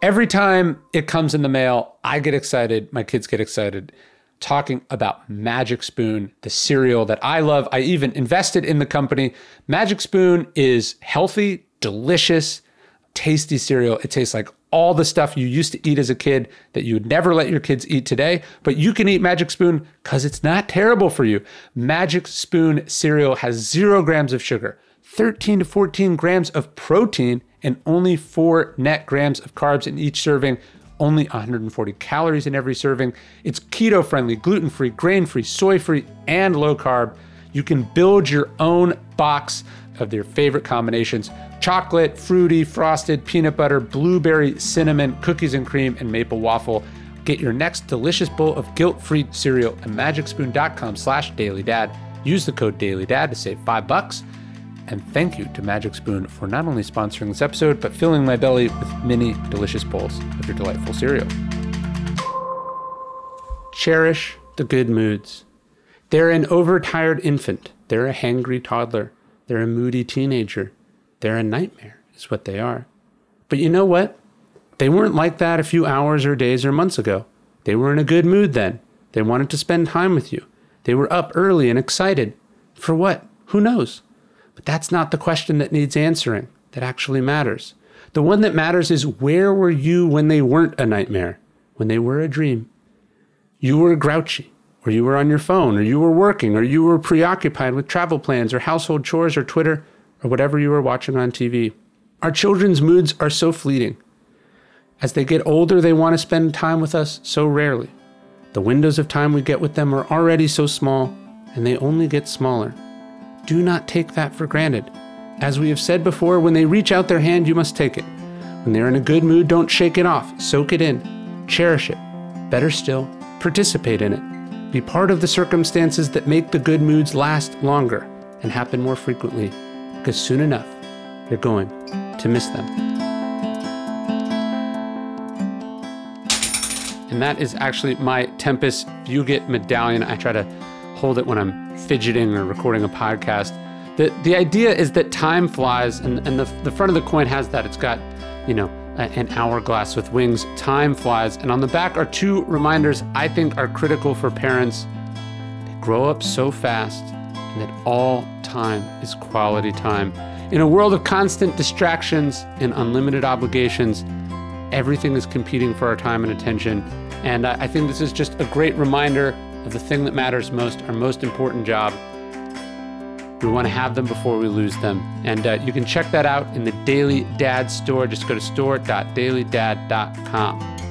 Every time it comes in the mail, I get excited, my kids get excited talking about Magic Spoon, the cereal that I love. I even invested in the company. Magic Spoon is healthy, delicious, tasty cereal. It tastes like all the stuff you used to eat as a kid that you would never let your kids eat today, but you can eat Magic Spoon because it's not terrible for you. Magic Spoon cereal has zero grams of sugar, 13 to 14 grams of protein, and only four net grams of carbs in each serving. Only 140 calories in every serving. It's keto friendly, gluten free, grain free, soy free, and low carb. You can build your own box of their favorite combinations chocolate, fruity, frosted, peanut butter, blueberry, cinnamon, cookies and cream, and maple waffle. Get your next delicious bowl of guilt-free cereal at magicspoon.com slash dailydad. Use the code dailydad to save five bucks. And thank you to Magic Spoon for not only sponsoring this episode, but filling my belly with many delicious bowls of your delightful cereal. Cherish the good moods. They're an overtired infant. They're a hangry toddler. They're a moody teenager. They're a nightmare, is what they are. But you know what? They weren't like that a few hours or days or months ago. They were in a good mood then. They wanted to spend time with you. They were up early and excited. For what? Who knows? But that's not the question that needs answering, that actually matters. The one that matters is where were you when they weren't a nightmare, when they were a dream? You were grouchy, or you were on your phone, or you were working, or you were preoccupied with travel plans, or household chores, or Twitter or whatever you were watching on TV. Our children's moods are so fleeting. As they get older, they want to spend time with us so rarely. The windows of time we get with them are already so small, and they only get smaller. Do not take that for granted. As we have said before, when they reach out their hand, you must take it. When they're in a good mood, don't shake it off. Soak it in. Cherish it. Better still, participate in it. Be part of the circumstances that make the good moods last longer and happen more frequently because soon enough, you're going to miss them. And that is actually my Tempus Fugit medallion. I try to hold it when I'm fidgeting or recording a podcast. The, the idea is that time flies, and, and the, the front of the coin has that. It's got, you know, an hourglass with wings. Time flies. And on the back are two reminders I think are critical for parents. They grow up so fast, and that all time is quality time. In a world of constant distractions and unlimited obligations, everything is competing for our time and attention. And I think this is just a great reminder of the thing that matters most, our most important job. We want to have them before we lose them. And uh, you can check that out in the Daily Dad store. Just go to store.dailydad.com.